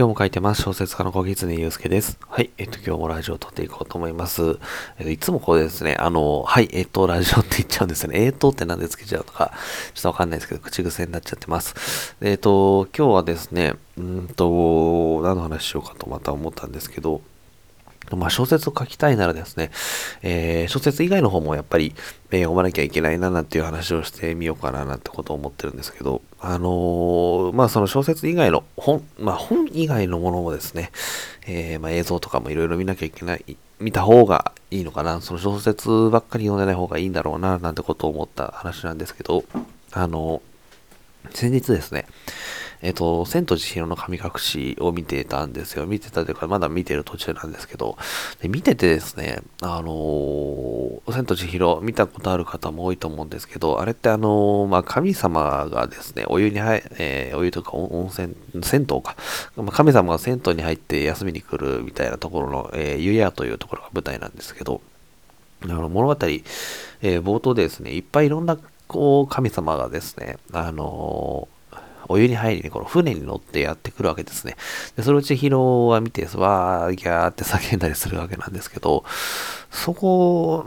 今日も書いてます。小説家の小木常祐介です。はい。えっと、今日もラジオを撮っていこうと思います。えっと、いつもこうですね、あの、はい、えっと、ラジオって言っちゃうんですね。えっとって何でつけちゃうとか、ちょっとわかんないですけど、口癖になっちゃってます。えっと、今日はですね、うんと、何の話しようかとまた思ったんですけど、まあ、小説を書きたいならですね、えー、小説以外の方もやっぱり、えー、読まなきゃいけないななんていう話をしてみようかななんてことを思ってるんですけど、あのー、まあその小説以外の本、まあ本以外のものもですね、え、まあ映像とかもいろいろ見なきゃいけない、見た方がいいのかな、その小説ばっかり読んでない方がいいんだろうななんてことを思った話なんですけど、あの先日ですね、えっ、と、千と千尋の神隠しを見てたんですよ。見てたというか、まだ見てる途中なんですけど、で見ててですね、あのー、千と千尋見たことある方も多いと思うんですけど、あれってあのー、まあ、神様がですね、お湯に入、え、お湯とか温泉、銭湯か、まあ、神様が銭湯に入って休みに来るみたいなところの、え、湯屋というところが舞台なんですけど、あの物語、え、冒頭でですね、いっぱいいろんなこう神様がですね、あのーお湯に入りにこの船に乗ってやってくるわけですね。で、そのうちヒロは見て、わー、ギャーって叫んだりするわけなんですけど、そこ、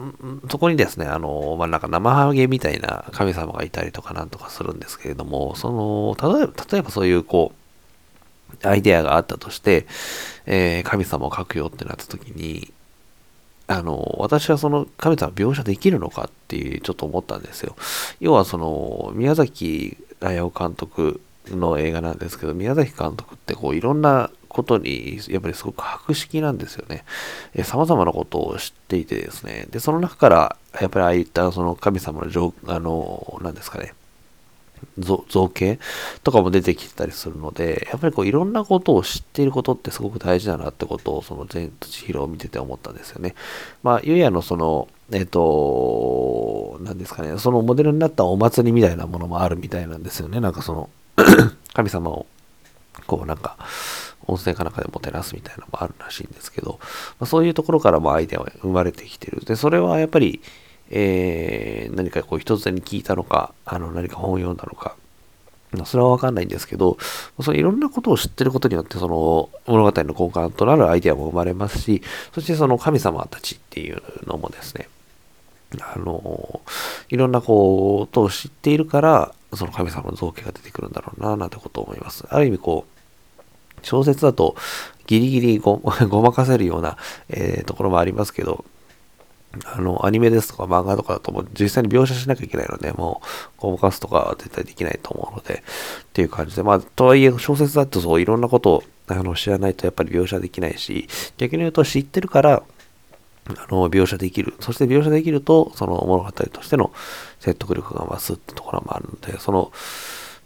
そこにですね、あの、まあ、なんか生ハゲみたいな神様がいたりとかなんとかするんですけれども、その、例えば、例えばそういうこう、アイデアがあったとして、えー、神様を描くよってなった時に、あの、私はその神様描写できるのかっていうちょっと思ったんですよ。要はその、宮崎駿監督の映画なんですけど、宮崎監督ってこういろんなことにやっぱりすごく博識なんですよね。え様々なことを知っていてですね。で、その中からやっぱりああいったその神様の情、あの、何ですかね。造形とかも出てきてたりするので、やっぱりこういろんなことを知っていることってすごく大事だなってことをその全と千尋を見てて思ったんですよね。まあ、ゆやのその、えっ、と、何ですかね、そのモデルになったお祭りみたいなものもあるみたいなんですよね。なんかその 神様をこうなんか温泉かなんかでもてなすみたいなのもあるらしいんですけど、まあ、そういうところからもアイデアは生まれてきてる。で、それはやっぱりえー、何かこう一つに聞いたのか、あの何か本を読んだのか、それはわかんないんですけど、そのいろんなことを知ってることによって、その物語の根幹となるアイデアも生まれますし、そしてその神様たちっていうのもですね、あの、いろんなことを知っているから、その神様の造形が出てくるんだろうな、なんてことを思います。ある意味こう、小説だとギリギリ ごまかせるような、えー、ところもありますけど、あの、アニメですとか漫画とかだともう実際に描写しなきゃいけないので、もう、ごまかすとかは絶対できないと思うので、っていう感じで、まあ、とはいえ小説だとそういろんなことをあの知らないとやっぱり描写できないし、逆に言うと知ってるから、あの、描写できる。そして描写できると、その物語としての説得力が増すってところもあるので、その、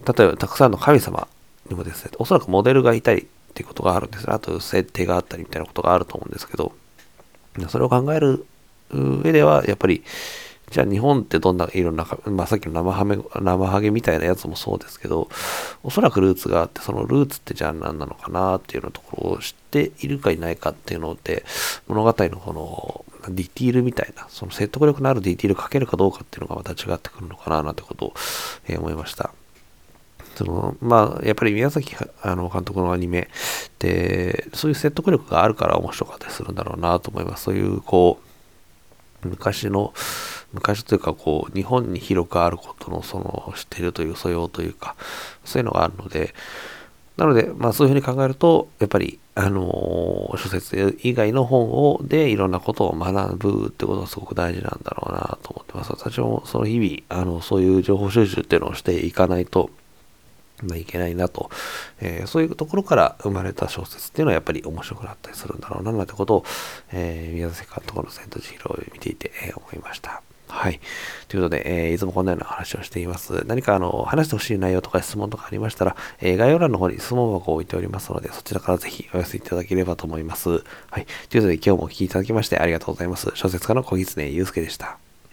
例えばたくさんの神様にもですね、おそらくモデルがいたりっていうことがあるんですね。あと設定があったりみたいなことがあると思うんですけど、それを考える上では、やっぱり、じゃあ日本ってどんないろんな、まあ、さっきの生ハメ、生ハゲみたいなやつもそうですけど、おそらくルーツがあって、そのルーツってじゃあ何なのかなっていうのところを知っているかいないかっていうので、物語のこのディティールみたいな、その説得力のあるディティール書けるかどうかっていうのがまた違ってくるのかななんてことを、えー、思いました。その、まあ、やっぱり宮崎あの監督のアニメって、そういう説得力があるから面白かったりするんだろうなと思います。そういう、こう、昔の、昔というかこう、日本に広くあることのその知っているという素養というか、そういうのがあるので、なので、まあそういうふうに考えると、やっぱり、あのー、書説以外の本を、でいろんなことを学ぶってことがすごく大事なんだろうなと思ってます。私もその日々、あの、そういう情報収集っていうのをしていかないと、まあ、いけないなと、えー、そういうところから生まれた小説っていうのはやっぱり面白くなったりするんだろうななんてことを、えー、宮崎監督の千と千尋を見ていて、えー、思いました。はい。ということで、えー、いつもこんなような話をしています。何かあの、話してほしい内容とか質問とかありましたら、えー、概要欄の方に質問箱を置いておりますので、そちらからぜひお寄せいただければと思います。はい。ということで、今日もお聴きいただきましてありがとうございます。小説家の小狐祐介でした。